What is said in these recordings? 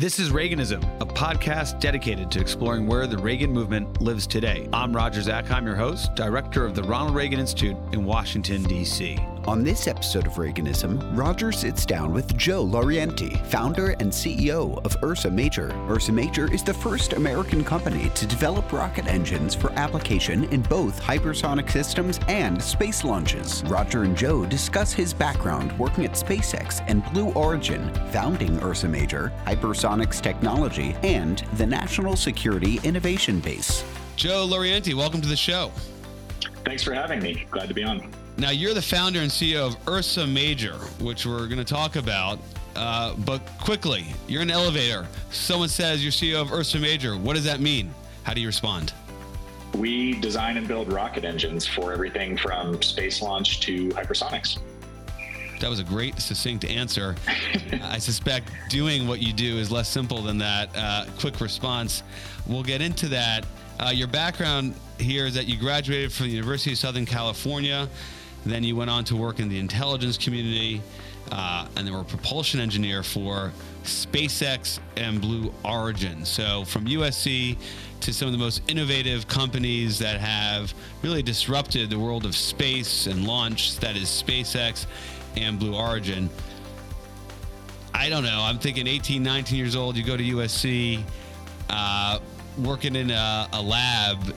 This is Reaganism, a podcast dedicated to exploring where the Reagan movement lives today. I'm Roger Zakheim, your host, director of the Ronald Reagan Institute in Washington, D.C. On this episode of Reaganism, Roger sits down with Joe Laurienti, founder and CEO of Ursa Major. Ursa Major is the first American company to develop rocket engines for application in both hypersonic systems and space launches. Roger and Joe discuss his background working at SpaceX and Blue Origin, founding Ursa Major, hypersonics technology, and the National Security Innovation Base. Joe Laurienti, welcome to the show. Thanks for having me. Glad to be on. Now, you're the founder and CEO of Ursa Major, which we're going to talk about. Uh, but quickly, you're an elevator. Someone says you're CEO of Ursa Major. What does that mean? How do you respond? We design and build rocket engines for everything from space launch to hypersonics. That was a great, succinct answer. I suspect doing what you do is less simple than that. Uh, quick response. We'll get into that. Uh, your background here is that you graduated from the University of Southern California. Then you went on to work in the intelligence community, uh, and then were a propulsion engineer for SpaceX and Blue Origin. So from USC to some of the most innovative companies that have really disrupted the world of space and launch, that is SpaceX and Blue Origin. I don't know. I'm thinking 18, 19 years old, you go to USC, uh, working in a, a lab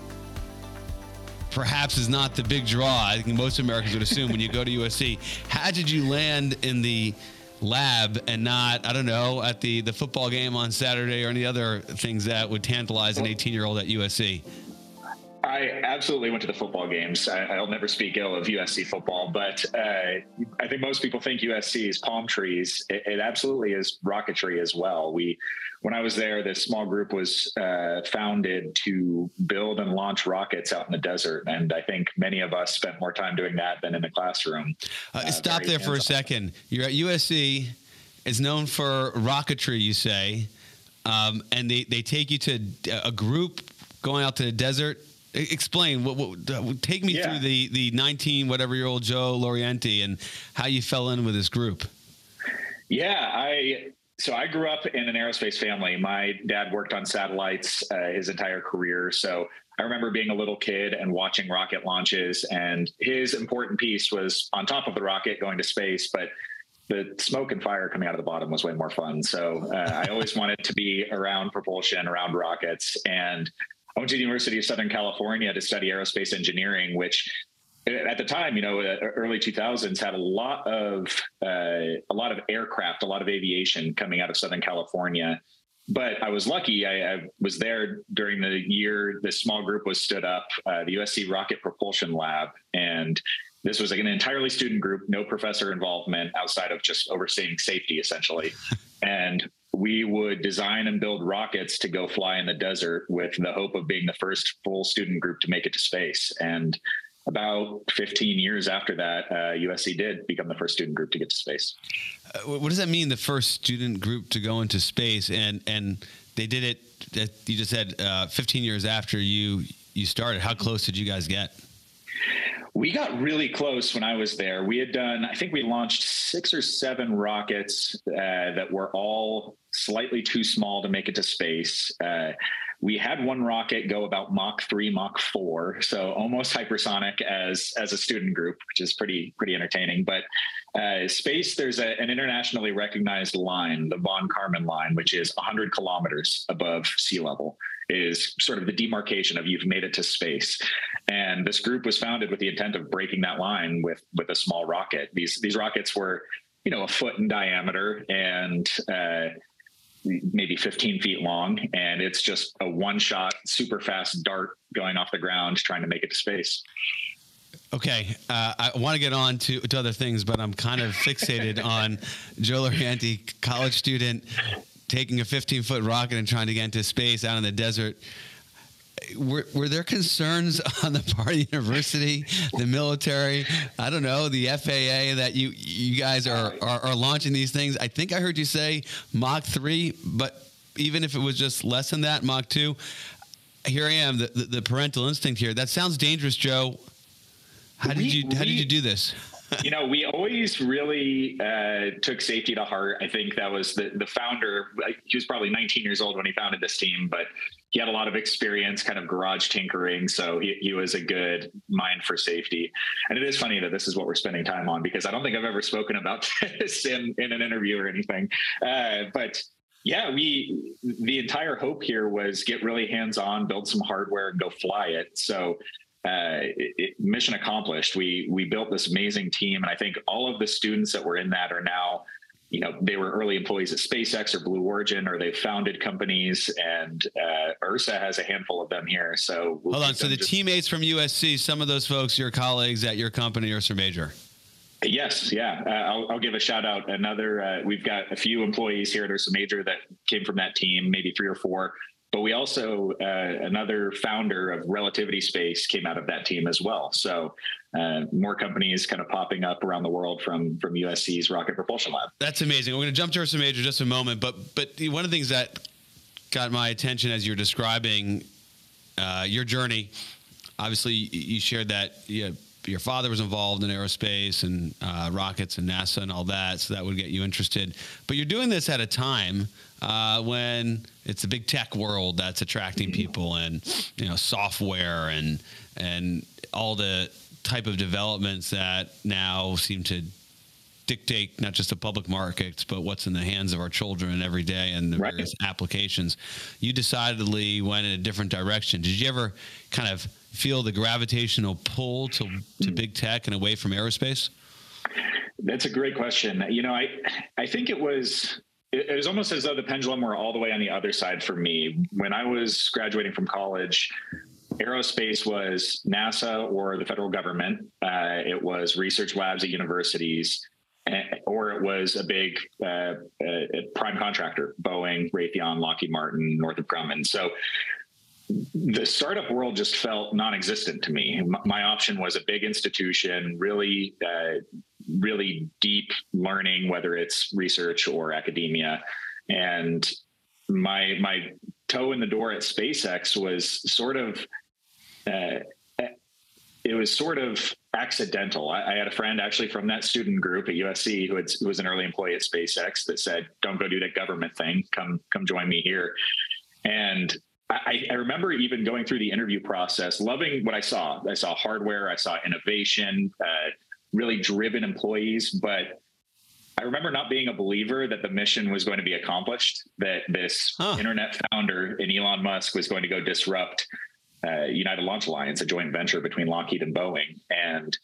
perhaps is not the big draw. I think most Americans would assume when you go to USC. How did you land in the lab and not, I don't know, at the, the football game on Saturday or any other things that would tantalize an 18 year old at USC? I absolutely went to the football games. I, will never speak ill of USC football, but uh, I think most people think USC is palm trees. It, it, absolutely is rocketry as well. We when I was there, this small group was uh, founded to build and launch rockets out in the desert. And I think many of us spent more time doing that than in the classroom. Uh, uh, stop there for a second. You're at USC, It's known for rocketry, you say, um, and they, they take you to a group going out to the desert. Explain what, what take me yeah. through the the 19 whatever year old Joe Laurienti and how you fell in with this group. Yeah, I so I grew up in an aerospace family. My dad worked on satellites uh, his entire career. So I remember being a little kid and watching rocket launches. And his important piece was on top of the rocket going to space, but the smoke and fire coming out of the bottom was way more fun. So uh, I always wanted to be around propulsion, around rockets. And I went to the University of Southern California to study aerospace engineering, which at the time, you know, uh, early 2000s had a lot of uh, a lot of aircraft, a lot of aviation coming out of Southern California. But I was lucky; I, I was there during the year this small group was stood up, uh, the USC Rocket Propulsion Lab, and this was like an entirely student group, no professor involvement outside of just overseeing safety, essentially. and we would design and build rockets to go fly in the desert with the hope of being the first full student group to make it to space. And about 15 years after that, uh, USC did become the first student group to get to space. Uh, what does that mean? The first student group to go into space, and and they did it. You just said uh, 15 years after you you started. How close did you guys get? We got really close when I was there. We had done, I think we launched six or seven rockets uh, that were all slightly too small to make it to space. Uh, we had one rocket go about Mach three, Mach four, so almost hypersonic as as a student group, which is pretty pretty entertaining. But uh, space, there's a, an internationally recognized line, the von Karman line, which is 100 kilometers above sea level, is sort of the demarcation of you've made it to space. And this group was founded with the intent of breaking that line with with a small rocket. These these rockets were, you know, a foot in diameter and uh, maybe 15 feet long and it's just a one shot super fast dart going off the ground trying to make it to space. Okay uh, i want to get on to, to other things but i'm kind of fixated on joe laurienti college student taking a 15 foot rocket and trying to get into space out in the desert were, were there concerns on the part of the university, the military, I don't know, the FAA that you you guys are, are, are launching these things? I think I heard you say Mach three, but even if it was just less than that, Mach two. Here I am, the, the, the parental instinct here. That sounds dangerous, Joe. How did we, you How we, did you do this? you know, we always really uh, took safety to heart. I think that was the the founder. He was probably 19 years old when he founded this team, but he had a lot of experience, kind of garage tinkering. So he, he was a good mind for safety. And it is funny that this is what we're spending time on because I don't think I've ever spoken about this in in an interview or anything. Uh, but yeah, we the entire hope here was get really hands on, build some hardware, and go fly it. So uh, it, mission accomplished. We we built this amazing team, and I think all of the students that were in that are now, you know, they were early employees at SpaceX or Blue Origin, or they founded companies. And uh, Ursa has a handful of them here. So we'll hold on. So the just, teammates from USC, some of those folks, your colleagues at your company, Ursa Major. Yes, yeah. Uh, I'll, I'll, give a shout out. Another, uh, we've got a few employees here at Ursa Major that came from that team, maybe three or four. But we also, uh, another founder of Relativity Space came out of that team as well. So uh, more companies kind of popping up around the world from from USC's Rocket Propulsion Lab. That's amazing. We're going to jump to Ursa Major just a moment, but but one of the things that got my attention as you're describing uh, your journey, obviously you shared that you your father was involved in aerospace and uh, rockets and NASA and all that, so that would get you interested. But you're doing this at a time uh, when it's a big tech world that's attracting people, and you know software and and all the type of developments that now seem to dictate not just the public markets, but what's in the hands of our children every day and the right. various applications. You decidedly went in a different direction. Did you ever kind of feel the gravitational pull to, to hmm. big tech and away from aerospace? That's a great question. You know, I I think it was it was almost as though the pendulum were all the way on the other side for me. When I was graduating from college, aerospace was NASA or the federal government. Uh, it was research labs at universities, eh, or it was a big uh, uh, prime contractor, Boeing, Raytheon, Lockheed Martin, Northrop Grumman. So the startup world just felt non-existent to me. My option was a big institution, really, uh, really deep learning, whether it's research or academia, and my my toe in the door at SpaceX was sort of. Uh, it was sort of accidental. I, I, had a friend actually from that student group at USC who, had, who was an early employee at SpaceX that said, "Don't go do that government thing. Come, come join me here." And I, I, remember even going through the interview process, loving what I saw. I saw hardware, I saw innovation, uh, really driven employees. But I remember not being a believer that the mission was going to be accomplished, that this huh. internet founder in Elon Musk was going to go disrupt uh, United Launch Alliance, a joint venture between Lockheed and Boeing. And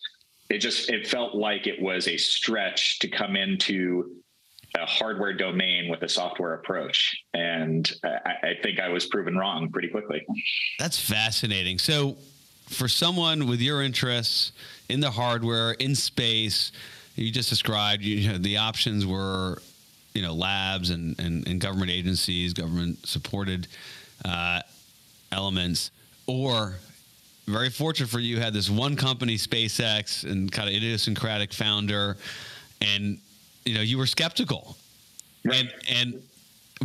it just it felt like it was a stretch to come into a hardware domain with a software approach. And I, I, think I was proven wrong pretty quickly. That's fascinating. So, for someone with your interests in the hardware, in space, you just described, you know, the options were, you know, labs and, and, and government agencies, government supported uh, elements, or very fortunate for you, had this one company, SpaceX, and kind of idiosyncratic founder, and you know, you were skeptical, right. and and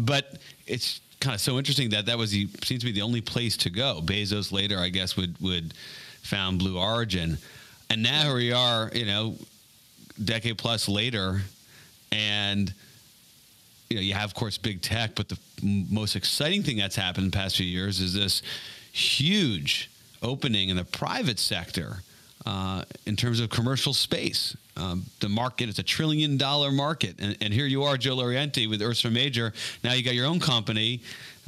but it's kind of so interesting that that was the, seems to be the only place to go. Bezos later, I guess, would would found Blue Origin, and now here we are, you know, decade plus later, and you know, you have of course big tech, but the most exciting thing that's happened in the past few years is this huge opening in the private sector uh, in terms of commercial space. Um, the market is a trillion dollar market. And, and, here you are, Joe Laurienti with Ursa Major. Now you got your own company,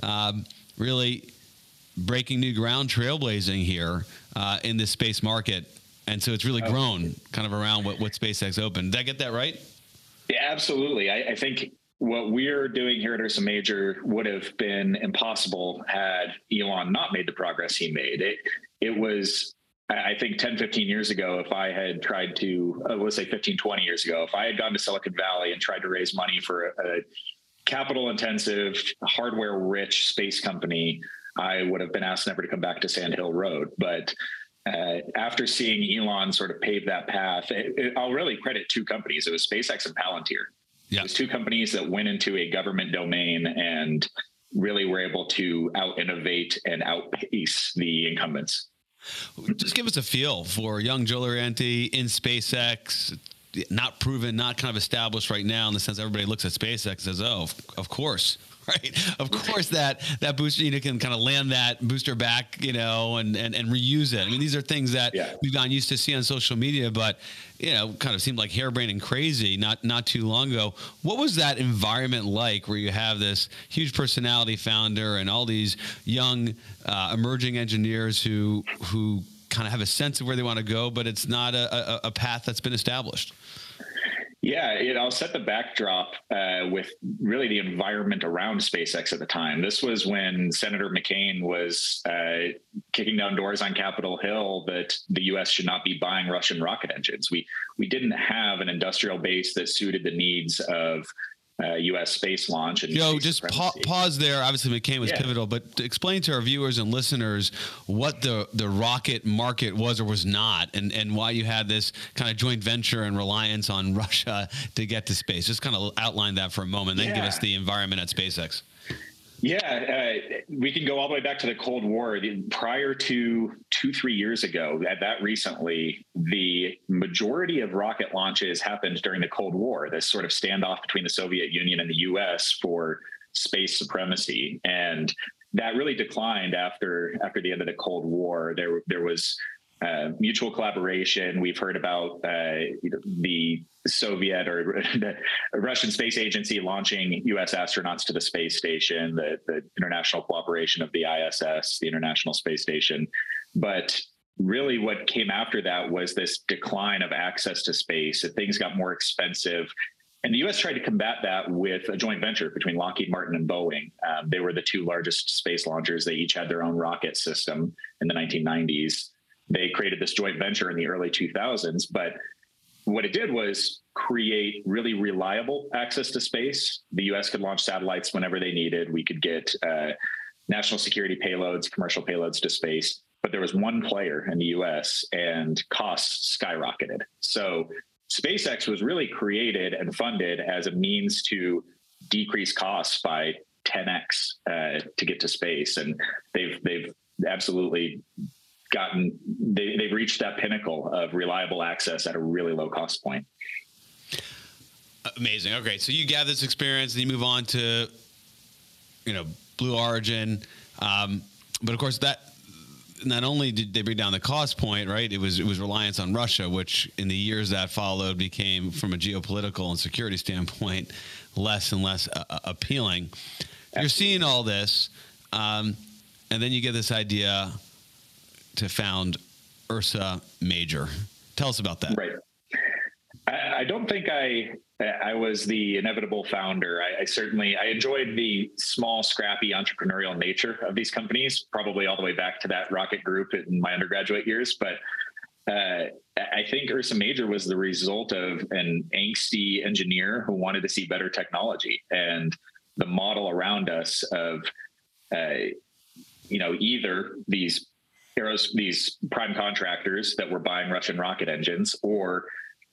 um, really breaking new ground, trailblazing here uh, in this space market. And so it's really grown kind of around what, what SpaceX opened. Did I get that right? Yeah, absolutely. I, I think what we're doing here at Ursa Major would have been impossible had Elon not made the progress he made. It it was I think 10, 15 years ago, if I had tried to, uh, let's say 15, 20 years ago, if I had gone to Silicon Valley and tried to raise money for a, a capital intensive, hardware rich space company, I would have been asked never to come back to Sand Hill Road. But uh, after seeing Elon sort of pave that path, it, it, I'll really credit two companies. It was SpaceX and Palantir. Yeah. It was two companies that went into a government domain and really were able to out innovate and outpace the incumbents. Just give us a feel for young Joe Laurienti in SpaceX, not proven, not kind of established right now in the sense everybody looks at SpaceX and says, oh, of course, right? Of course, that that booster you know, can kind of land that booster back, you know, and and, and reuse it. I mean, these are things that yeah. we've gotten used to see on social media, but you know, kind of seemed like harebrained and crazy not not too long ago. What was that environment like, where you have this huge personality founder and all these young uh, emerging engineers who who kind of have a sense of where they want to go, but it's not a, a, a path that's been established. Yeah, it, I'll set the backdrop uh, with really the environment around SpaceX at the time. This was when Senator McCain was uh, kicking down doors on Capitol Hill that the U.S. should not be buying Russian rocket engines. We we didn't have an industrial base that suited the needs of uh, U.S. space launch. And Joe, just pa- pause there. Obviously, McCain was yeah. pivotal, but explain to our viewers and listeners what the the rocket market was or was not, and and why you had this kind of joint venture and reliance on Russia to get to space. Just kind of outline that for a moment, then yeah. give us the environment at SpaceX. Yeah, uh, we can go all the way back to the Cold War. Prior to two, three years ago, at that recently, the majority of rocket launches happened during the Cold War, this sort of standoff between the Soviet Union and the US for space supremacy. And that really declined after after the end of the Cold War. There there was uh, mutual collaboration. We've heard about uh, the Soviet or Russian space agency launching U.S. astronauts to the space station, the, the international cooperation of the ISS, the International Space Station. But really, what came after that was this decline of access to space. And things got more expensive. And the U.S. tried to combat that with a joint venture between Lockheed Martin and Boeing. Um, they were the two largest space launchers. They each had their own rocket system in the 1990s. They created this joint venture in the early 2000s, but what it did was create really reliable access to space. The US could launch satellites whenever they needed. We could get uh, national security payloads, commercial payloads to space. But there was one player in the US and costs skyrocketed. So SpaceX was really created and funded as a means to decrease costs by 10x uh, to get to space. And they've, they've absolutely gotten they, they've reached that pinnacle of reliable access at a really low cost point amazing okay so you gather this experience and you move on to you know blue origin um, but of course that not only did they bring down the cost point, right? It was it was reliance on Russia, which in the years that followed became, from a geopolitical and security standpoint, less and less uh, uh appealing. You're seeing all this, um, and then you get this idea to found Ursa Major. Tell us about that. Right. I, don't think I I was the inevitable founder. I, I, certainly I enjoyed the small, scrappy entrepreneurial nature of these companies, probably all the way back to that rocket group in my undergraduate years. But uh, I think Ursa Major was the result of an angsty engineer who wanted to see better technology and the model around us of, uh, you know, either these aeros these prime contractors that were buying Russian rocket engines, or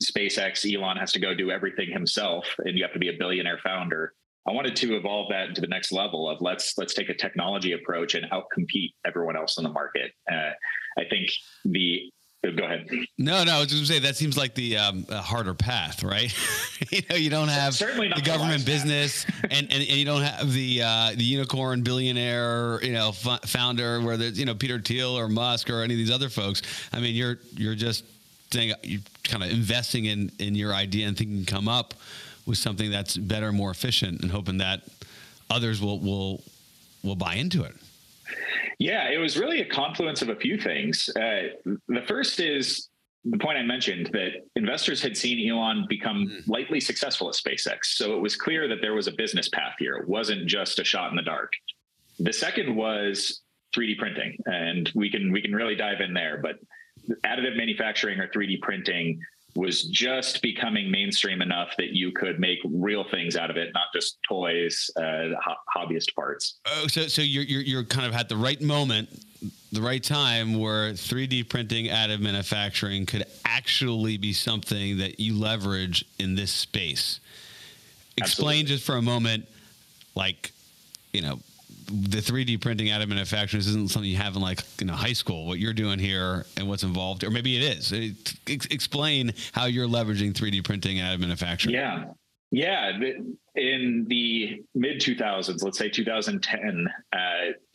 SpaceX, Elon has to go do everything himself, and you have to be a billionaire founder. I wanted to evolve that to the next level of let's let's take a technology approach and outcompete everyone else in the market. Uh, I think the Go ahead. No, no, I was going to say that seems like the um, harder path, right? you know, you don't have Certainly not the government business, and, and, and, you don't have the uh, the unicorn billionaire, you know, f- founder, where there's you know Peter Thiel or Musk or any of these other folks. I mean, you're you're just saying you're kind of investing in in your idea and thinking come up with something that's better, more efficient, and hoping that others will will will buy into it. Yeah, it was really a confluence of a few things. Uh, the first is the point I mentioned that investors had seen Elon become mm. lightly successful at SpaceX. So it was clear that there was a business path here. It wasn't just a shot in the dark. The second was 3D printing, and we can we can really dive in there. But additive manufacturing or 3D printing was just becoming mainstream enough that you could make real things out of it, not just toys, uh, ho- hobbyist parts. Oh, so so you're, you're you're kind of at the right moment, the right time where 3D printing, additive manufacturing could actually be something that you leverage in this space. Explain Absolutely. just for a moment, like you know, the 3D printing additive manufacturing isn't something you have in like you know high school. What you're doing here and what's involved, or maybe it is. Ex- explain how you're leveraging 3D printing additive manufacturing. Yeah, yeah. In the mid 2000s, let's say 2010, uh,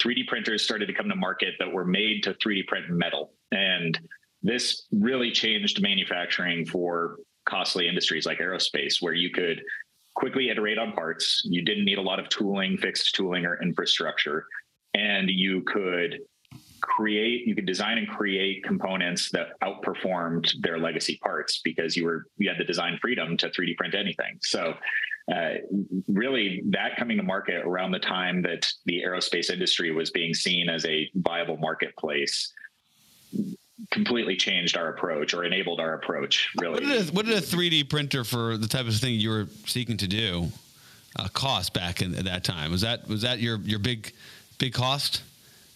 3D printers started to come to market that were made to 3D print metal, and this really changed manufacturing for costly industries like aerospace, where you could quickly iterate on parts. You didn't need a lot of tooling, fixed tooling, or infrastructure. And you could create, you could design and create components that outperformed their legacy parts because you were, you had the design freedom to 3D print anything. So, uh, really, that coming to market around the time that the aerospace industry was being seen as a viable marketplace completely changed our approach or enabled our approach. Really, what did a, what did a 3D printer for the type of thing you were seeking to do uh, cost back in, at that time? Was that was that your your big big cost?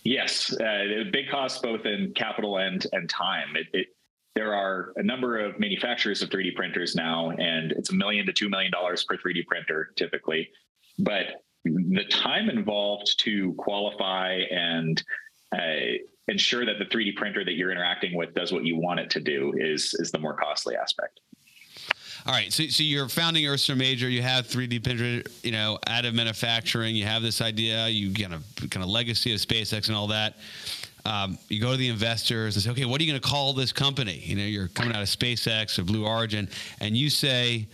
Yes, uh, big cost both in capital and and time. It, it, there are a number of manufacturers of 3D printers now, and it's a million to two million dollars per 3D printer typically. But the time involved to qualify and uh, ensure that the 3D printer that you're interacting with does what you want it to do is is the more costly aspect. All right, so, so you're founding Ursa Major. You have 3D printer, you know, additive manufacturing. You have this idea. You kind of kind of legacy of SpaceX and all that. Um, you go to the investors and say, okay, what are you going to call this company? You know, you're coming out of SpaceX or Blue Origin, and you say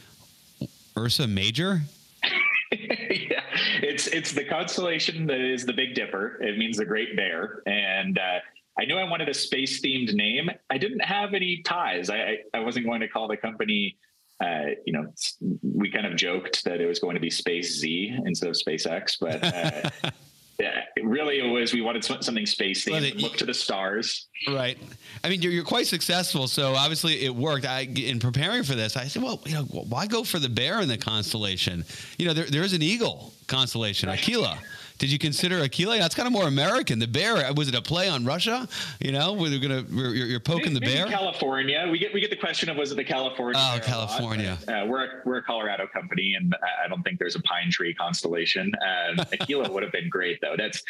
Ursa Major. It's it's the constellation that is the Big Dipper. It means the Great Bear, and uh, I knew I wanted a space themed name. I didn't have any ties. I I wasn't going to call the company. Uh, you know, we kind of joked that it was going to be Space Z instead of SpaceX, but uh, yeah, really it was we wanted something space themed. Look to the stars. Right. I mean, you're, you're quite successful, so obviously it worked. I in preparing for this, I said, well, you know, why go for the bear in the constellation? You know, there there is an eagle constellation, Aquila. Did you consider Aquila? That's kind of more American. The bear was it a play on Russia? You know, we're gonna we're, you're, poking maybe, the bear. California. We get we get the question of was it the California? Oh, California. Lot, uh, we're a, we're a Colorado company, and I don't think there's a pine tree constellation. Um, Aquila would have been great though. That's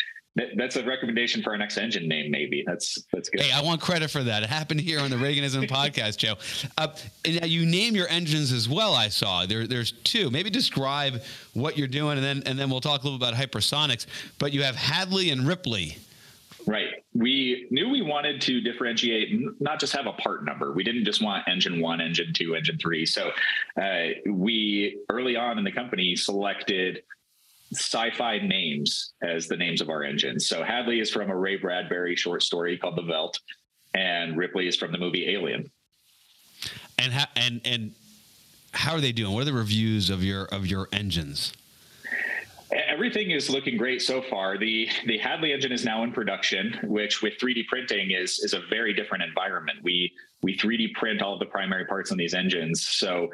that's a recommendation for our next engine name. Maybe that's that's good. Hey, I want credit for that. It happened here on the Reaganism podcast, Joe. Uh, you name your engines as well. I saw there. There's two. Maybe describe what you're doing, and then and then we'll talk a little about hypersonics. But you have Hadley and Ripley. Right. We knew we wanted to differentiate, not just have a part number. We didn't just want engine one, engine two, engine three. So uh, we early on in the company selected sci-fi names as the names of our engines. So Hadley is from a Ray Bradbury short story called The Veldt, and Ripley is from the movie Alien. And how and and how are they doing? What are the reviews of your of your engines? Everything is looking great so far. The the Hadley engine is now in production, which with 3D printing is is a very different environment. We we 3D print all of the primary parts on these engines. So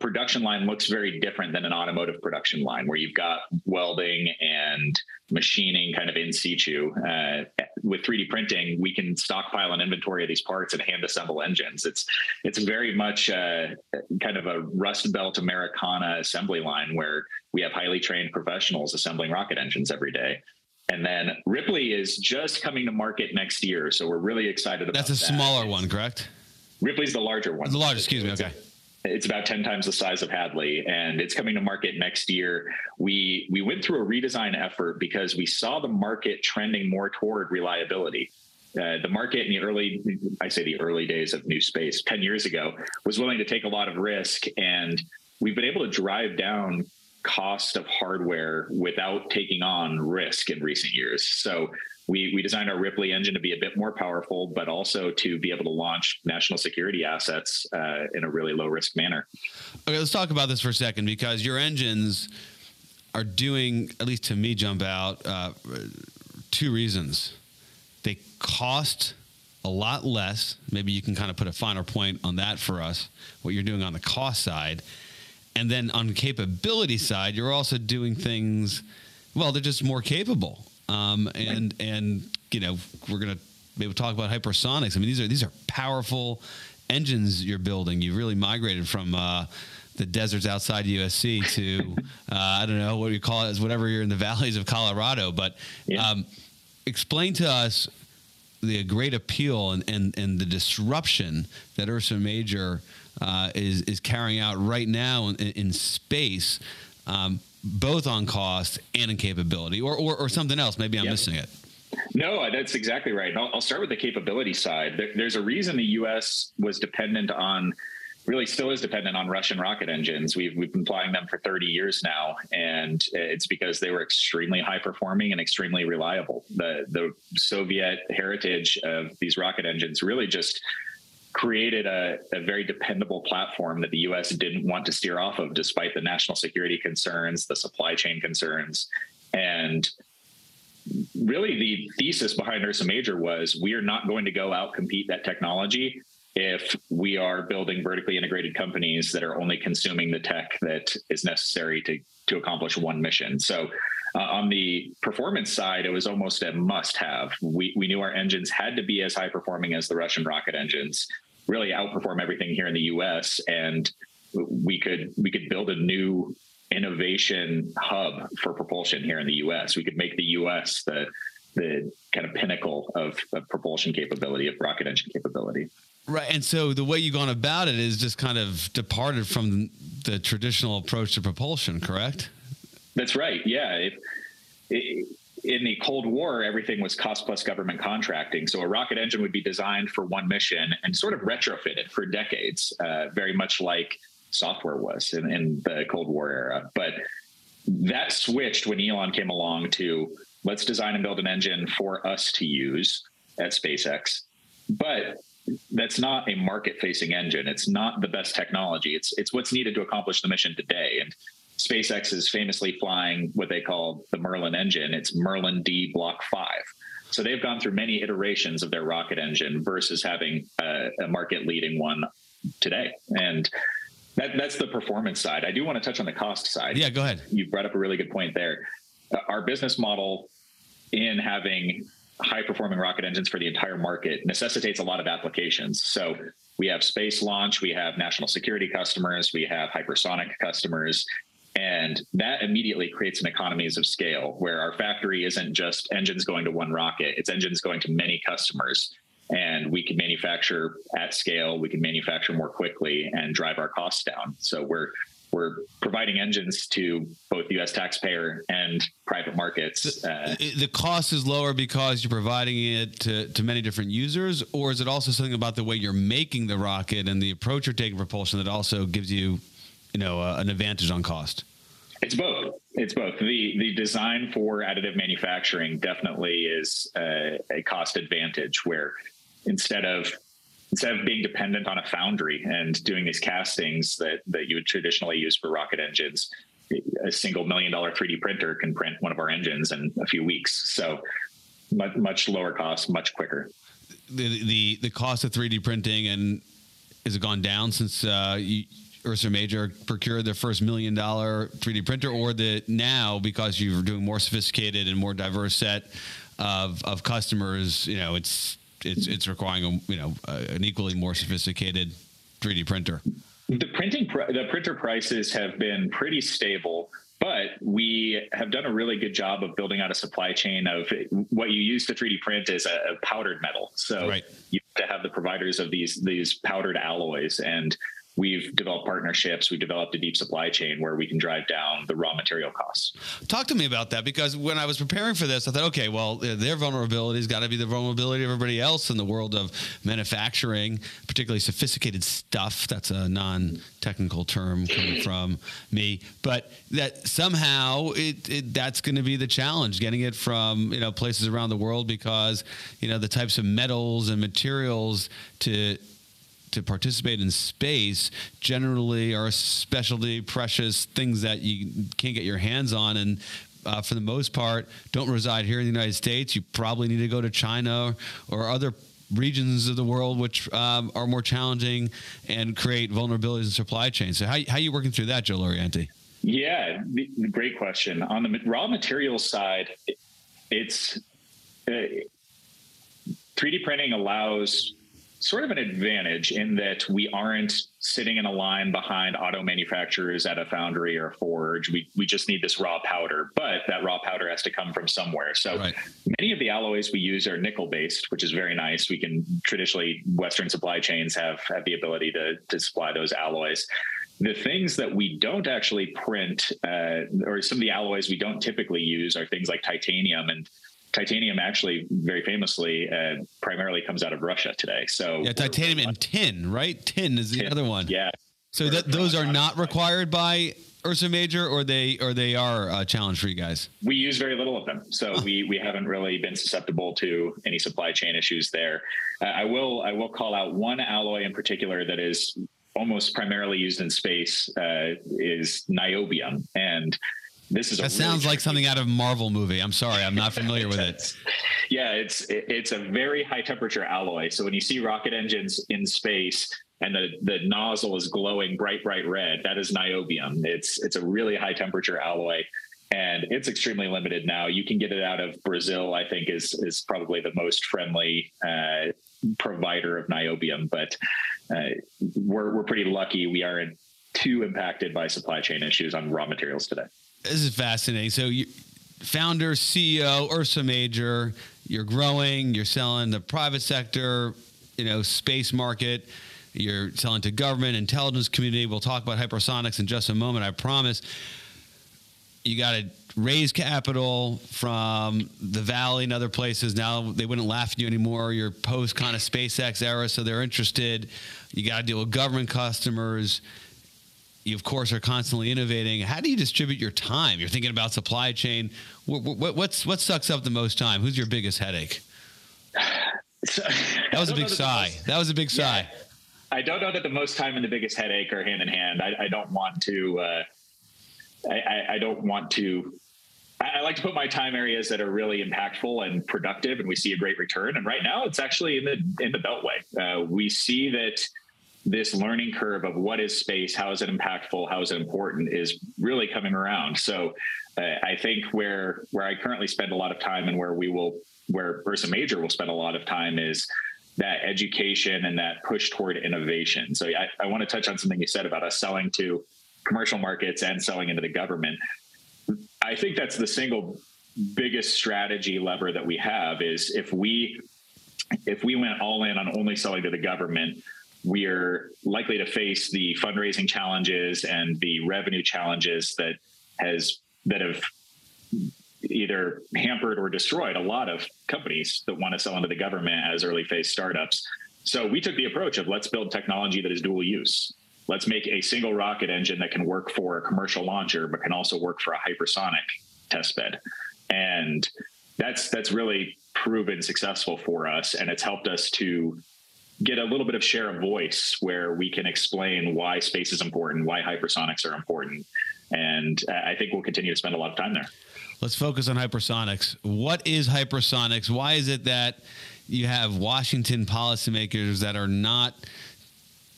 production line looks very different than an automotive production line where you've got welding and machining kind of in situ. Uh, with 3D printing, we can stockpile an inventory of these parts and hand assemble engines. It's it's very much uh, kind of a Rust Belt Americana assembly line where we have highly trained professionals assembling rocket engines every day. And then Ripley is just coming to market next year, so we're really excited about. That. That's a that. smaller one, correct? Ripley's the larger one. The largest, excuse me. Okay it's about 10 times the size of Hadley and it's coming to market next year. We we went through a redesign effort because we saw the market trending more toward reliability. Uh, the market in the early, I say the early days of new space, 10 years ago, was willing to take a lot of risk. And we've been able to drive down cost of hardware without taking on risk in recent years. So we, we designed our Ripley engine to be a bit more powerful, but also to be able to launch national security assets uh, in a really low risk manner. Okay, let's talk about this for a second because your engines are doing, at least to me, jump out uh, two reasons. They cost a lot less. Maybe you can kind of put a finer point on that for us, what you're doing on the cost side. And then on capability side, you're also doing things, well, they're just more capable. Um, and and you know we're gonna maybe talk about hypersonics. I mean these are these are powerful engines you're building. You've really migrated from uh, the deserts outside USC to uh, I don't know what you call it, whatever you're in the valleys of Colorado. But yeah. um, explain to us the great appeal and, and, and the disruption that Ursa Major uh, is is carrying out right now in, in space. Um, both on cost and in capability, or, or, or something else. Maybe I'm yep. missing it. No, that's exactly right. I'll, I'll, start with the capability side. There, there's a reason the U.S. was dependent on, really still is dependent on Russian rocket engines. We've we've been flying them for 30 years now, and it's because they were extremely high performing and extremely reliable. The the Soviet heritage of these rocket engines really just created a, a, very dependable platform that the U.S. didn't want to steer off of, despite the national security concerns, the supply chain concerns, and really the thesis behind Ursa Major was we are not going to go out compete that technology if we are building vertically integrated companies that are only consuming the tech that is necessary to to accomplish one mission. So uh, on the performance side, it was almost a must have. We, we knew our engines had to be as high performing as the Russian rocket engines, really outperform everything here in the US. And we could we could build a new innovation hub for propulsion here in the US. We could make the US the the kind of pinnacle of, of propulsion capability, of rocket engine capability. Right. And so the way you've gone about it is just kind of departed from the traditional approach to propulsion, correct? That's right. Yeah. It, in the Cold War, everything was cost plus government contracting. So a rocket engine would be designed for one mission and sort of retrofitted for decades, uh, very much like software was in, in the Cold War era. But that switched when Elon came along to let's design and build an engine for us to use at SpaceX. But that's not a market facing engine. It's not the best technology. It's it's what's needed to accomplish the mission today. And SpaceX is famously flying what they call the Merlin engine. It's Merlin D Block 5. So they've gone through many iterations of their rocket engine versus having a, a market leading one today. And that, that's the performance side. I do want to touch on the cost side. Yeah, go ahead. You brought up a really good point there. Uh, our business model in having high performing rocket engines for the entire market necessitates a lot of applications. So we have space launch, we have national security customers, we have hypersonic customers, and that immediately creates an economies of scale where our factory isn't just engines going to one rocket, it's engines going to many customers and we can manufacture at scale we can manufacture more quickly and drive our costs down so we're we're providing engines to both U.S. taxpayer and private markets. Uh, the cost is lower because you're providing it to, to many different users, or is it also something about the way you're making the rocket and the approach you're taking propulsion that also gives you, you know, uh, an advantage on cost? It's both. It's both. The the design for additive manufacturing definitely is a, a cost advantage where instead of instead of being dependent on a foundry and doing these castings that that you would traditionally use for rocket engines a single million dollar 3d printer can print one of our engines in a few weeks so much, much lower cost much quicker the, the the cost of 3d printing and has it gone down since uh, you, Ursa Major procured their first million dollar 3D printer, or the now because you're doing more sophisticated and more diverse set of of customers, you know, it's it's it's requiring a, you know an equally more sophisticated 3D printer. The printing pr- the printer prices have been pretty stable, but we have done a really good job of building out a supply chain of what you use to 3D print is a, a powdered metal. So right. you have to have the providers of these these powdered alloys and we've developed partnerships we've developed a deep supply chain where we can drive down the raw material costs. Talk to me about that because when i was preparing for this i thought okay well their vulnerability has got to be the vulnerability of everybody else in the world of manufacturing particularly sophisticated stuff. That's a non-technical term coming from me. But that somehow it, it that's going to be the challenge getting it from you know places around the world because you know the types of metals and materials to to participate in space generally are specialty, precious things that you can't get your hands on, and uh, for the most part, don't reside here in the United States. You probably need to go to China or other regions of the world which um, are more challenging and create vulnerabilities in supply chains. So, how, how are you working through that, Joe Laurienti? Yeah, great question. On the raw materials side, it's uh, 3D printing allows sort of an advantage in that we aren't sitting in a line behind auto manufacturers at a foundry or a forge. We we just need this raw powder, but that raw powder has to come from somewhere. So right. many of the alloys we use are nickel based, which is very nice. We can traditionally Western supply chains have have the ability to to supply those alloys. The things that we don't actually print, uh, or some of the alloys we don't typically use, are things like titanium and titanium actually very famously uh, primarily comes out of Russia today. So yeah, titanium and tin, right? Tin is the tin, other one. Yeah. So that those are not required by Ursa Major, or they or they are a challenge for you guys. We use very little of them, so huh. we we haven't really been susceptible to any supply chain issues there. Uh, I will I will call out one alloy in particular that is almost primarily used in space uh, is niobium and this is that sounds like something out of a Marvel movie. I'm sorry, I'm not familiar with it. Yeah, it's it's a very high temperature alloy. So when you see rocket engines in space and the the nozzle is glowing bright bright red, that is niobium. It's it's a really high temperature alloy and it's extremely limited now. You can get it out of Brazil. I think is is probably the most friendly uh, provider of niobium, but uh, we're we're pretty lucky. We aren't too impacted by supply chain issues on raw materials today. This is fascinating. So, you, founder, CEO, Ursa Major, you're growing, you're selling the private sector, you know, space market, you're selling to government, intelligence community. We'll talk about hypersonics in just a moment, I promise. You got to raise capital from the valley and other places. Now they wouldn't laugh at you anymore. You're post kind of SpaceX era, so they're interested. You got to deal with government customers you of course are constantly innovating. How do you distribute your time? You're thinking about supply chain. What, what, what's what sucks up the most time? Who's your biggest headache? So, that was a big sigh. Most, that was a big sigh. Yeah, I don't know that the most time and the biggest headache are hand in hand. I, I don't want to. Uh, I, I, don't want to. I like to put my time areas that are really impactful and productive, and we see a great return. And right now, it's actually in the in the Beltway. Uh, we see that this learning curve of what is space, how is it impactful, how is it important, is really coming around. So uh, I think where where I currently spend a lot of time and where we will where Ursa Major will spend a lot of time is that education and that push toward innovation. So I, I want to touch on something you said about us selling to commercial markets and selling into the government. I think that's the single biggest strategy lever that we have is if we if we went all in on only selling to the government we are likely to face the fundraising challenges and the revenue challenges that has that have either hampered or destroyed a lot of companies that want to sell into the government as early phase startups. So we took the approach of let's build technology that is dual use. Let's make a single rocket engine that can work for a commercial launcher, but can also work for a hypersonic test bed. And that's that's really proven successful for us, and it's helped us to get a little bit of share of voice where we can explain why space is important, why hypersonics are important. And I think we'll continue to spend a lot of time there. Let's focus on hypersonics. What is hypersonics? Why is it that you have Washington policymakers that are not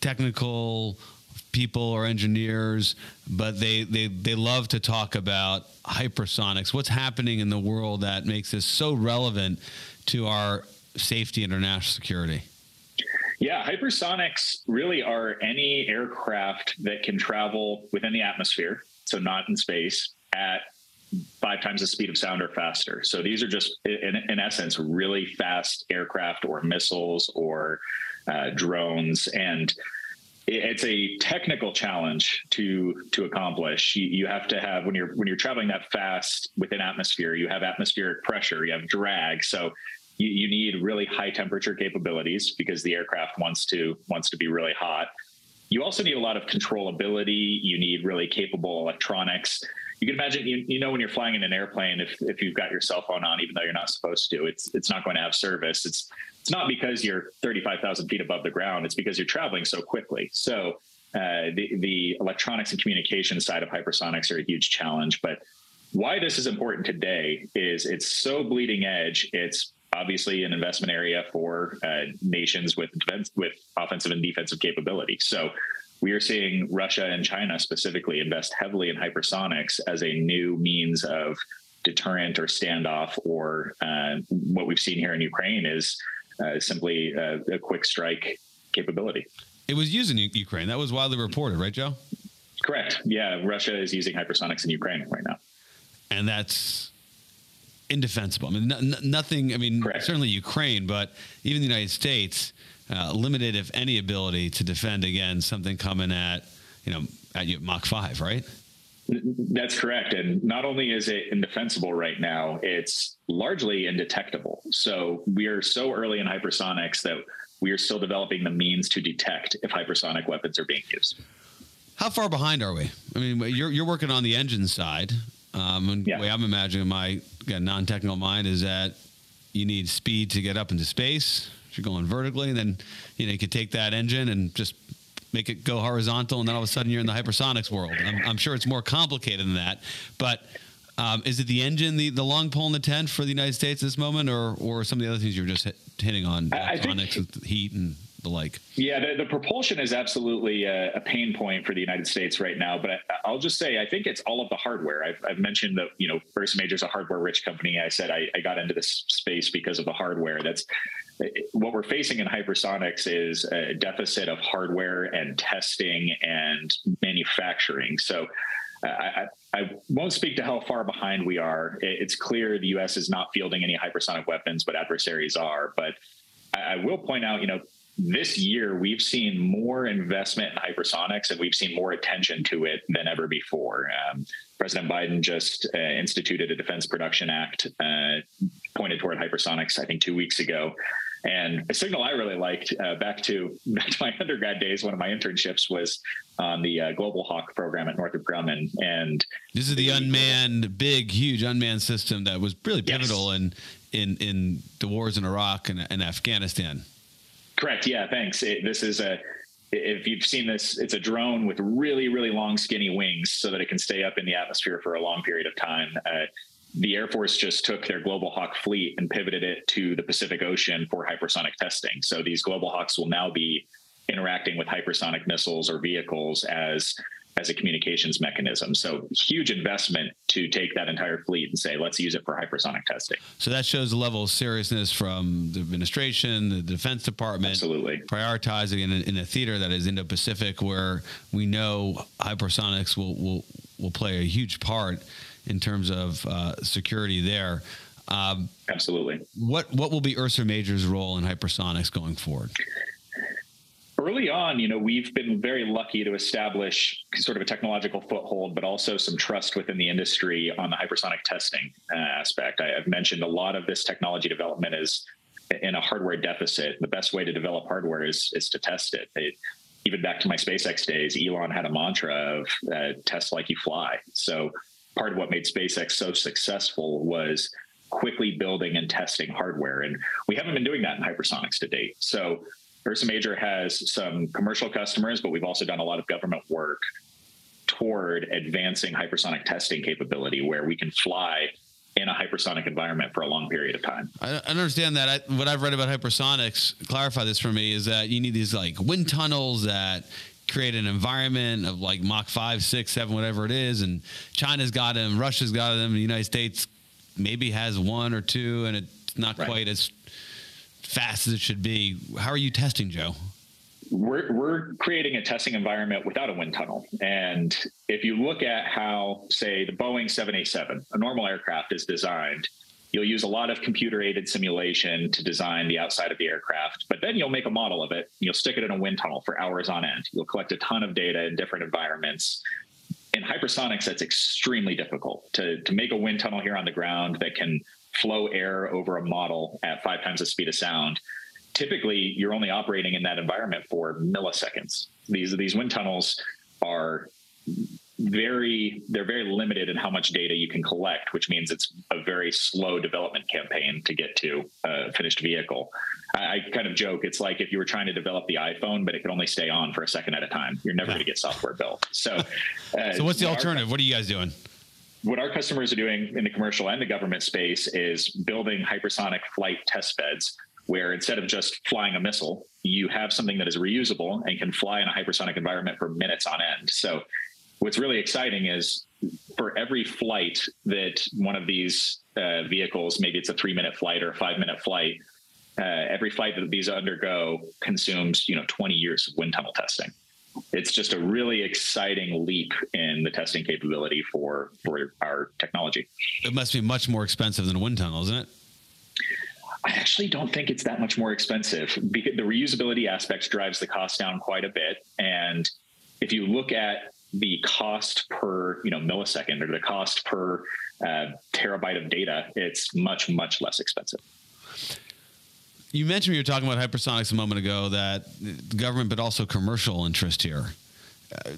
technical people or engineers, but they, they, they love to talk about hypersonics? What's happening in the world that makes this so relevant to our safety and our national security? Yeah, hypersonics really are any aircraft that can travel within the atmosphere, so not in space, at five times the speed of sound or faster. So these are just, in, in essence, really fast aircraft or missiles or uh, drones. And it's a technical challenge to to accomplish. You, you, have to have when you're when you're traveling that fast within atmosphere, you have atmospheric pressure, you have drag. So you, you need really high temperature capabilities because the aircraft wants to wants to be really hot. You also need a lot of controllability. You need really capable electronics. You can imagine, you, you know, when you're flying in an airplane, if, if you've got your cell phone on, even though you're not supposed to, it's it's not going to have service. It's it's not because you're 35,000 feet above the ground. It's because you're traveling so quickly. So uh, the the electronics and communication side of hypersonics are a huge challenge. But why this is important today is it's so bleeding edge. It's obviously an investment area for uh, nations with defense, with offensive and defensive capability. So we are seeing Russia and China specifically invest heavily in hypersonics as a new means of deterrent or standoff. Or uh, what we've seen here in Ukraine is uh, simply a, a quick strike capability. It was used in Ukraine. That was widely reported, right, Joe? Correct. Yeah, Russia is using hypersonics in Ukraine right now, and that's indefensible. I mean, n- nothing. I mean, Correct. certainly Ukraine, but even the United States, uh, limited, if any, ability to defend against something coming at you know at Mach five, right? That's correct. And not only is it indefensible right now, it's largely indetectable. So we are so early in hypersonics that we are still developing the means to detect if hypersonic weapons are being used. How far behind are we? I mean, you're you're working on the engine side. Um, and yeah. the way I'm imagining my non-technical mind is that you need speed to get up into space. If you're going vertically, and then you know you could take that engine and just make it go horizontal, and then all of a sudden you're in the hypersonics world. I'm, I'm sure it's more complicated than that, but. Um, is it the engine, the, the long pole in the tent for the United States at this moment, or or some of the other things you're just hit, hitting on, electronics, with heat and the like? Yeah, the, the propulsion is absolutely a, a, pain point for the United States right now. But I, will just say, I think it's all of the hardware. I've, I've mentioned that, you know, Ursa Major is a hardware rich company. I said I, I got into this space because of the hardware. That's what we're facing in hypersonics is a deficit of hardware and testing and manufacturing. So uh, I, I, won't speak to how far behind we are. It's clear the U.S. is not fielding any hypersonic weapons, but adversaries are. But I will point out, you know, this year we've seen more investment in hypersonics and we've seen more attention to it than ever before. Um, President Biden just uh, instituted a Defense Production Act uh, pointed toward hypersonics, I think, two weeks ago. And a signal I really liked uh, back to back to my undergrad days, one of my internships was on the uh, Global Hawk program at Northrop Grumman. And this is the, the unmanned, big, huge unmanned system that was really pivotal yes. in in in the wars in Iraq and, and Afghanistan. Correct. Yeah. Thanks. It, this is a if you've seen this, it's a drone with really, really long, skinny wings so that it can stay up in the atmosphere for a long period of time. Uh, the Air Force just took their Global Hawk fleet and pivoted it to the Pacific Ocean for hypersonic testing. So these Global Hawks will now be interacting with hypersonic missiles or vehicles as as a communications mechanism. So huge investment to take that entire fleet and say, let's use it for hypersonic testing. So that shows the level of seriousness from the administration, the Defense Department, absolutely prioritizing in a, in a theater that is Indo-Pacific, where we know hypersonics will will will play a huge part in terms of uh, security there. Um, absolutely. What what will be Ursa Major's role in hypersonics going forward? Early on, you know, we've been very lucky to establish sort of a technological foothold, but also some trust within the industry on the hypersonic testing uh, aspect. I, have mentioned a lot of this technology development is in a hardware deficit. The best way to develop hardware is is to test it. it even back to my SpaceX days, Elon had a mantra of uh, test like you fly. So part of what made SpaceX so successful was quickly building and testing hardware. And we haven't been doing that in hypersonics to date. So Ursa Major has some commercial customers, but we've also done a lot of government work toward advancing hypersonic testing capability where we can fly in a hypersonic environment for a long period of time. I, understand that. I, what I've read about hypersonics, clarify this for me, is that you need these like wind tunnels that create an environment of like Mach 5, 6, 7, whatever it is. And China's got them, Russia's got them, the United States maybe has one or two, and it's not right. quite as fast as it should be. How are you testing, Joe? We're, we're creating a testing environment without a wind tunnel. And if you look at how, say, the Boeing 787, a normal aircraft, is designed, you'll use a lot of computer aided simulation to design the outside of the aircraft, but then you'll make a model of it. You'll stick it in a wind tunnel for hours on end. You'll collect a ton of data in different environments. In hypersonics, that's extremely difficult to, to make a wind tunnel here on the ground that can flow air over a model at five times the speed of sound, typically you're only operating in that environment for milliseconds. These these wind tunnels are very they're very limited in how much data you can collect, which means it's a very slow development campaign to get to a finished vehicle. I, I kind of joke it's like if you were trying to develop the iPhone, but it could only stay on for a second at a time. You're never going to get software built. So, uh, so what's the alternative? What are you guys doing? What our customers are doing in the commercial and the government space is building hypersonic flight test beds where instead of just flying a missile, you have something that is reusable and can fly in a hypersonic environment for minutes on end. So, what's really exciting is for every flight that one of these uh, vehicles, maybe it's a three minute flight or a five minute flight, uh, every flight that these undergo consumes you know 20 years of wind tunnel testing it's just a really exciting leap in the testing capability for for our technology it must be much more expensive than a wind tunnel isn't it I actually don't think it's that much more expensive because the reusability aspect drives the cost down quite a bit. And if you look at the cost per you know millisecond or the cost per uh, terabyte of data, it's much much less expensive. You mentioned you were talking about hypersonics a moment ago that government, but also commercial interest here. Uh,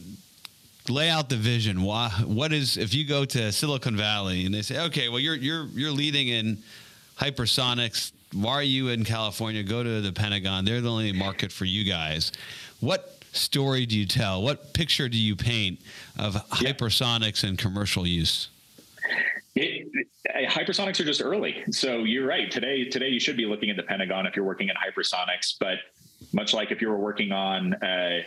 lay out the vision. Why? What is if you go to Silicon Valley and they say, okay, well you're you're you're leading in hypersonics. Why are you in California? Go to the Pentagon. They're the only market for you guys. What story do you tell? What picture do you paint of yeah. hypersonics and commercial use? Hypersonics are just early, so you're right. Today, today you should be looking at the Pentagon if you're working in hypersonics. But much like if you were working on uh,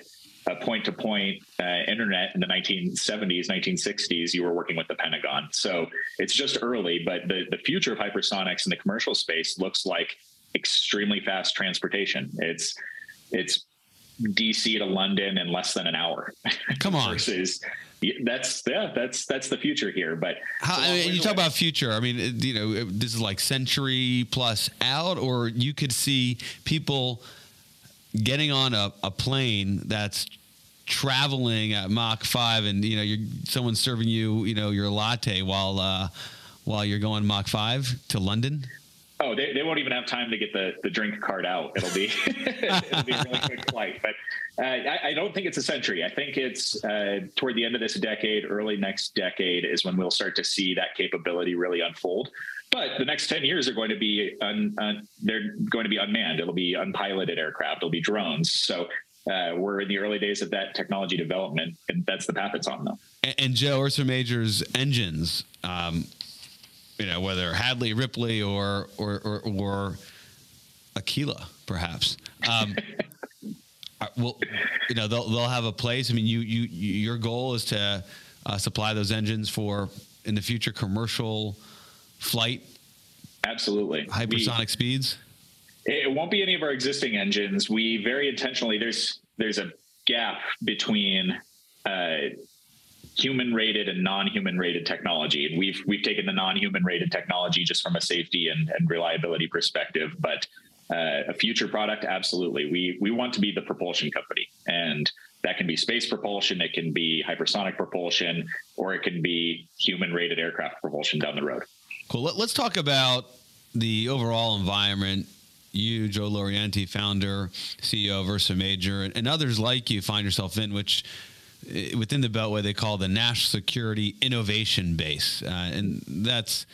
a point-to-point uh, internet in the 1970s, 1960s, you were working with the Pentagon. So it's just early, but the the future of hypersonics in the commercial space looks like extremely fast transportation. It's it's DC to London in less than an hour. Come on, versus that's yeah that's that's the future here. But How, I mean, you talk about future. I mean, you know, this is like century plus out, or you could see people getting on a, a plane that's traveling at Mach five, and you know, you're someone's serving you, you know, your latte while uh, while you're going Mach five to London. Oh, they, they won't even have time to get the, the drink card out. It'll be it'll be a really quick flight. But uh, I, I, don't think it's a century. I think it's uh, toward the end of this decade, early next decade is when we'll start to see that capability really unfold. But the next ten years are going to be un, un, they're going to be unmanned. It'll be unpiloted aircraft. It'll be drones. So uh, we're in the early days of that technology development, and that's the path it's on, though. And, and Joe Ursa Major's engines. Um, you know, whether Hadley, Ripley, or or or, or Aquila, perhaps. Um, well, you know, they'll they'll have a place. I mean, you you, your goal is to uh, supply those engines for in the future commercial flight. Absolutely, hypersonic we, speeds. It won't be any of our existing engines. We very intentionally there's there's a gap between uh, human rated and non-human rated technology. And we've we've taken the non-human rated technology just from a safety and, and reliability perspective but uh, a future product absolutely. We we want to be the propulsion company and that can be space propulsion it can be hypersonic propulsion or it can be human rated aircraft propulsion down the road. Cool. Let, us talk about the overall environment. You, Joe Laurienti, founder, CEO of Ursa Major, and, and others like you find yourself in, which within the Beltway they call the National Security Innovation Base, uh, and that's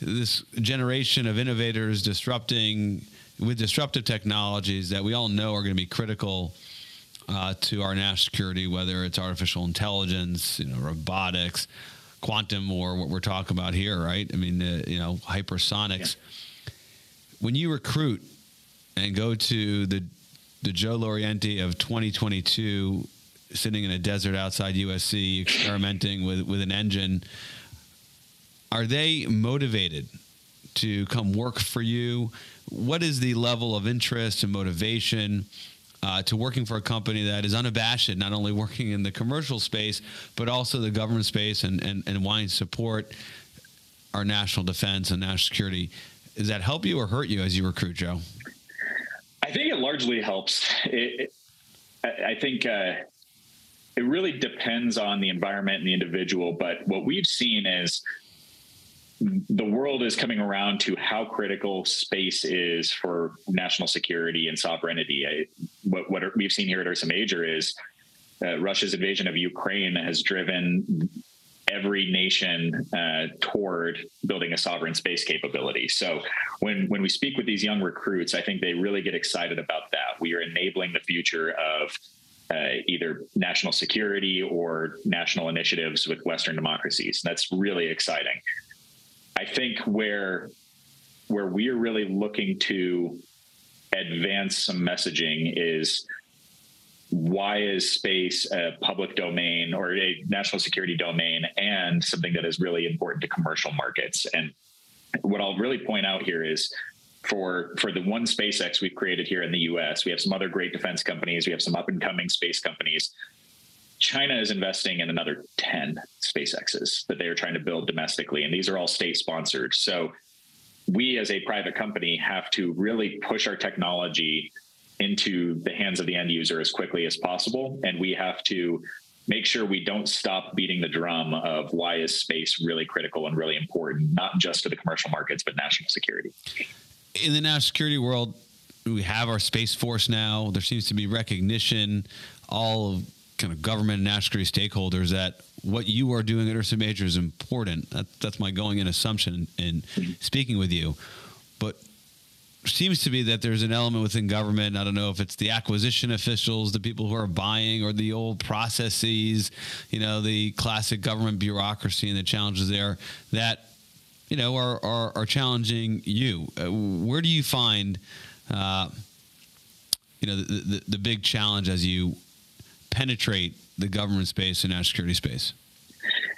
this generation of innovators disrupting with disruptive technologies that we all know are going to be critical uh, to our national security, whether it's artificial intelligence, you know, robotics, quantum, or what we're talking about here, right? I mean, uh, you know, hypersonics. Yeah. When you recruit and go to the the Joe Laurienti of 2022 sitting in a desert outside USC experimenting with, with an engine. Are they motivated to come work for you? What is the level of interest and motivation uh, to working for a company that is unabashed, not only working in the commercial space, but also the government space and, and, and wanting to support our national defense and national security? Does that help you or hurt you as you recruit, Joe? I think it largely helps. It, it, I think uh, it really depends on the environment and the individual. But what we've seen is the world is coming around to how critical space is for national security and sovereignty. I, what, what we've seen here at Ursa Major is uh, Russia's invasion of Ukraine has driven every nation uh, toward building a sovereign space capability. So when when we speak with these young recruits, I think they really get excited about that. We are enabling the future of uh, either national security or national initiatives with Western democracies. That's really exciting. I think where where we are really looking to advance some messaging is why is space a public domain or a national security domain and something that is really important to commercial markets and what i'll really point out here is for for the one SpaceX we've created here in the U.S. We have some other great defense companies. We have some up and coming space companies. China is investing in another 10 SpaceXs that they are trying to build domestically, and these are all state sponsored. So we as a private company have to really push our technology into the hands of the end user as quickly as possible. And we have to make sure we don't stop beating the drum of why is space really critical and really important, not just to the commercial markets, but national security. In the national security world, we have our Space Force now. There seems to be recognition, all of kind of government and national security stakeholders, that what you are doing at Ursa Major is important. That, that's my going in assumption in speaking with you. But seems to be that there's an element within government. I don't know if it's the acquisition officials, the people who are buying, or the old processes, you know, the classic government bureaucracy and the challenges there that, you know, are, are, are challenging you. Uh, where do you find, uh, you know, the, the, the big challenge as you penetrate the government space and national security space?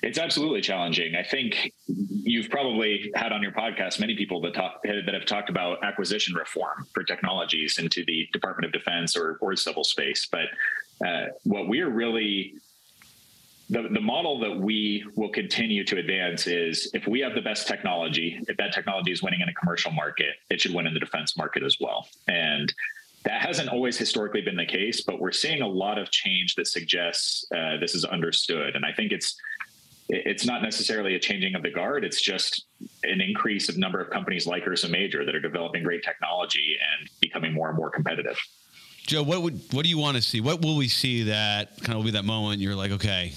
It's absolutely challenging. I think you've probably had on your podcast many people that talk that have talked about acquisition reform for technologies into the Department of Defense or or civil space. But uh, what we're really the, the model that we will continue to advance is if we have the best technology, if that technology is winning in a commercial market, it should win in the defense market as well. And that hasn't always historically been the case, but we're seeing a lot of change that suggests uh, this is understood. And I think it's it's not necessarily a changing of the guard. It's just an increase of number of companies like Ursa Major that are developing great technology and becoming more and more competitive. Joe, what would what do you want to see? What will we see that kind of will be that moment you're like, okay,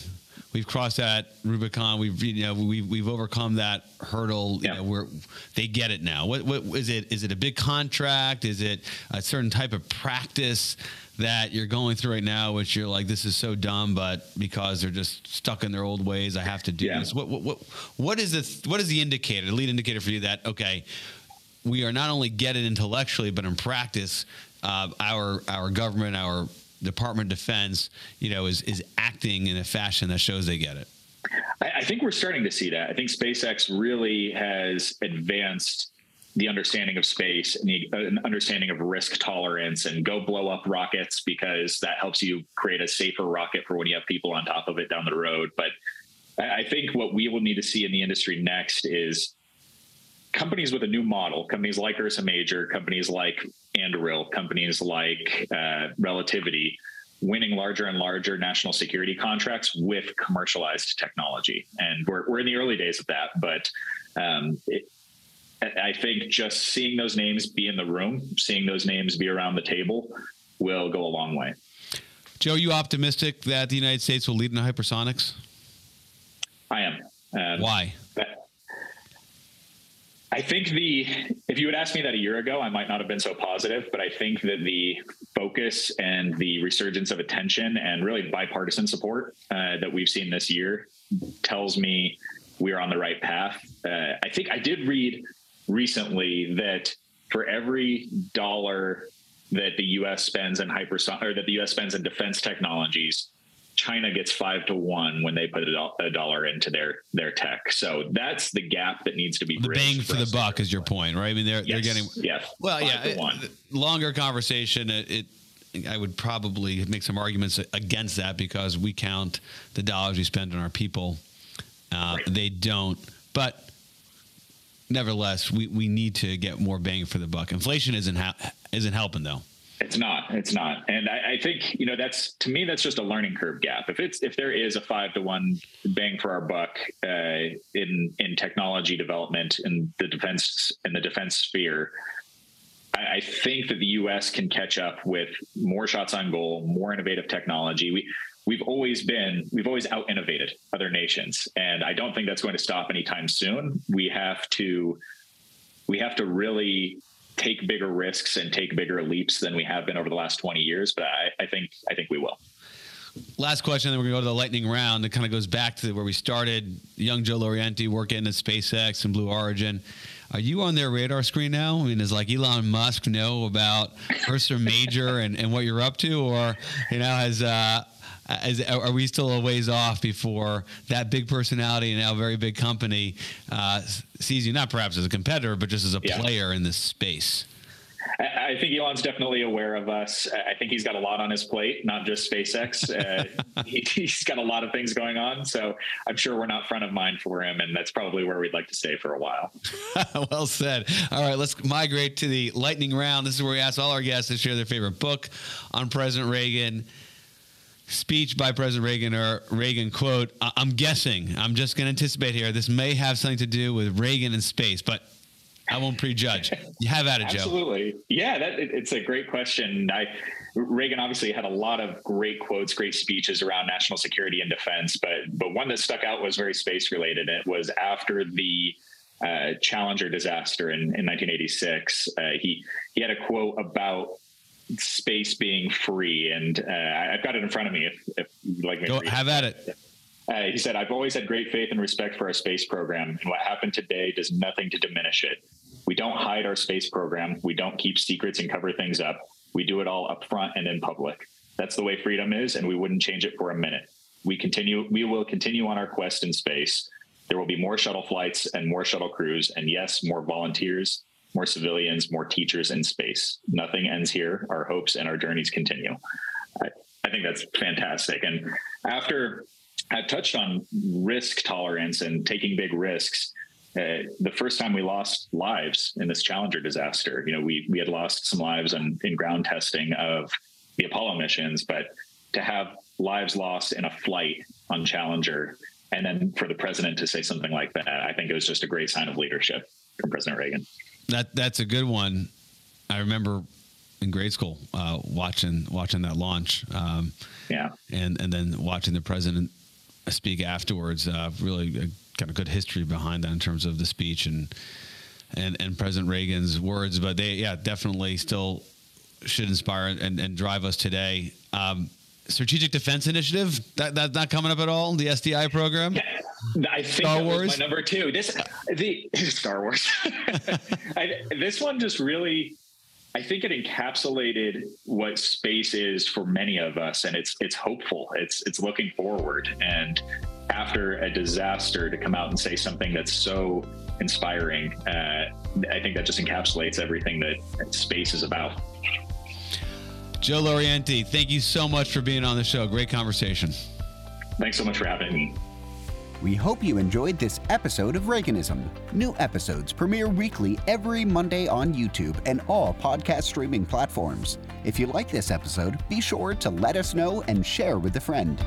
we've crossed that Rubicon. We've you know we've we've overcome that hurdle. You yeah. know, we're they get it now. What what is it? Is it a big contract? Is it a certain type of practice that you're going through right now, which you're like, this is so dumb, but because they're just stuck in their old ways, I have to do yeah. this. What what what what is the what is the indicator, the lead indicator for you that okay, we are not only get it intellectually, but in practice, uh, our our government, our Department of Defense, you know, is is acting in a fashion that shows they get it. I, I think we're starting to see that. I think SpaceX really has advanced the understanding of space and the uh, understanding of risk tolerance and go blow up rockets because that helps you create a safer rocket for when you have people on top of it down the road. But I, I think what we will need to see in the industry next is companies with a new model, companies like Ursa Major, companies like Anduril, companies like uh, Relativity, winning larger and larger national security contracts with commercialized technology. And we're, we're in the early days of that, but um, it, I think just seeing those names be in the room, seeing those names be around the table will go a long way. Joe, are you optimistic that the United States will lead in hypersonics? I am. Um, Why? I think the if you had asked me that a year ago, I might not have been so positive, but I think that the focus and the resurgence of attention and really bipartisan support uh, that we've seen this year tells me we are on the right path. Uh, I think I did read recently that for every dollar that the U.S. spends in hyperson or that the U.S. spends in defense technologies, China gets five to one when they put a dollar into their their tech. So that's the gap that needs to be the bang for, for the buck is your point, right? I mean, they're yes, they're getting yeah. Well, yeah, it, longer conversation. It, it, I would probably make some arguments against that because we count the dollars we spend on our people. Uh, right. They don't, but nevertheless, we, we need to get more bang for the buck. Inflation isn't ha- isn't helping though. It's not. It's not. And I, I, think you know that's to me that's just a learning curve gap. If it's if there is a five to one bang for our buck uh, in in technology development in the defense in the defense sphere, I, I think that the U.S. can catch up with more shots on goal, more innovative technology. We we've always been we've always out innovated other nations, and I don't think that's going to stop anytime soon. We have to we have to really take bigger risks and take bigger leaps than we have been over the last 20 years. But I, I think I think we will. Last question, then we're going to go to the lightning round. It kind of goes back to where we started. Young Joe Laurienti working at SpaceX and Blue Origin. Are you on their radar screen now? I mean, does like Elon Musk know about Ursa Major and, and what you're up to, or you know, has uh, Is, are we still a ways off before that big personality and now very big company uh, sees you not perhaps as a competitor, but just as a yeah. player in this space? I think Elon's definitely aware of us. I think he's got a lot on his plate, not just SpaceX. Uh, he, has got a lot of things going on. So I'm sure we're not front of mind for him. And that's probably where we'd like to stay for a while. well said. All right, let's migrate to the lightning round. This is where we ask all our guests to share their favorite book on President Reagan speech by President Reagan or Reagan quote. I'm guessing, I'm just going to anticipate here, this may have something to do with Reagan and space, but I won't prejudge. You have at it, Joe. Absolutely. Yeah, that it, it's a great question. I Reagan obviously had a lot of great quotes, great speeches around national security and defense, but but one that stuck out was very space related. It was after the uh, Challenger disaster in, in 1986. Uh, he he had a quote about space being free, and uh, I've got it in front of me. If, if you'd like me Go, to have it. at it. Uh, he said, I've always had great faith and respect for our space program, and what happened today does nothing to diminish it. We don't hide our space program. We don't keep secrets and cover things up. We do it all up front and in public. That's the way freedom is, and we wouldn't change it for a minute. We continue, we will continue on our quest in space. There will be more shuttle flights and more shuttle crews, and yes, more volunteers, more civilians, more teachers in space. Nothing ends here. Our hopes and our journeys continue. I, I think that's fantastic. And after I've touched on risk tolerance and taking big risks. Uh, the first time we lost lives in this Challenger disaster, you know, we we had lost some lives in, in ground testing of the Apollo missions, but to have lives lost in a flight on Challenger, and then for the president to say something like that, I think it was just a great sign of leadership from President Reagan. That that's a good one. I remember in grade school uh, watching watching that launch. Um, yeah, and and then watching the president speak afterwards. Uh, really a, kind of good history behind that in terms of the speech and and and President Reagan's words. But they, yeah, definitely still should inspire and, and drive us today. Um, Strategic Defense Initiative that that's not coming up at all. The SDI program. I think Star Wars. my number two. This the Star Wars. I, this one just really I think it encapsulated what space is for many of us, and it's it's hopeful. It's it's looking forward, and after a disaster, to come out and say something that's so inspiring, uh, I think that just encapsulates everything that space is about. Joe Laurienti, thank you so much for being on the show. Great conversation. Thanks so much for having me. We hope you enjoyed this episode of Reaganism. New episodes premiere weekly every Monday on YouTube and all podcast streaming platforms. If you like this episode, be sure to let us know and share with a friend.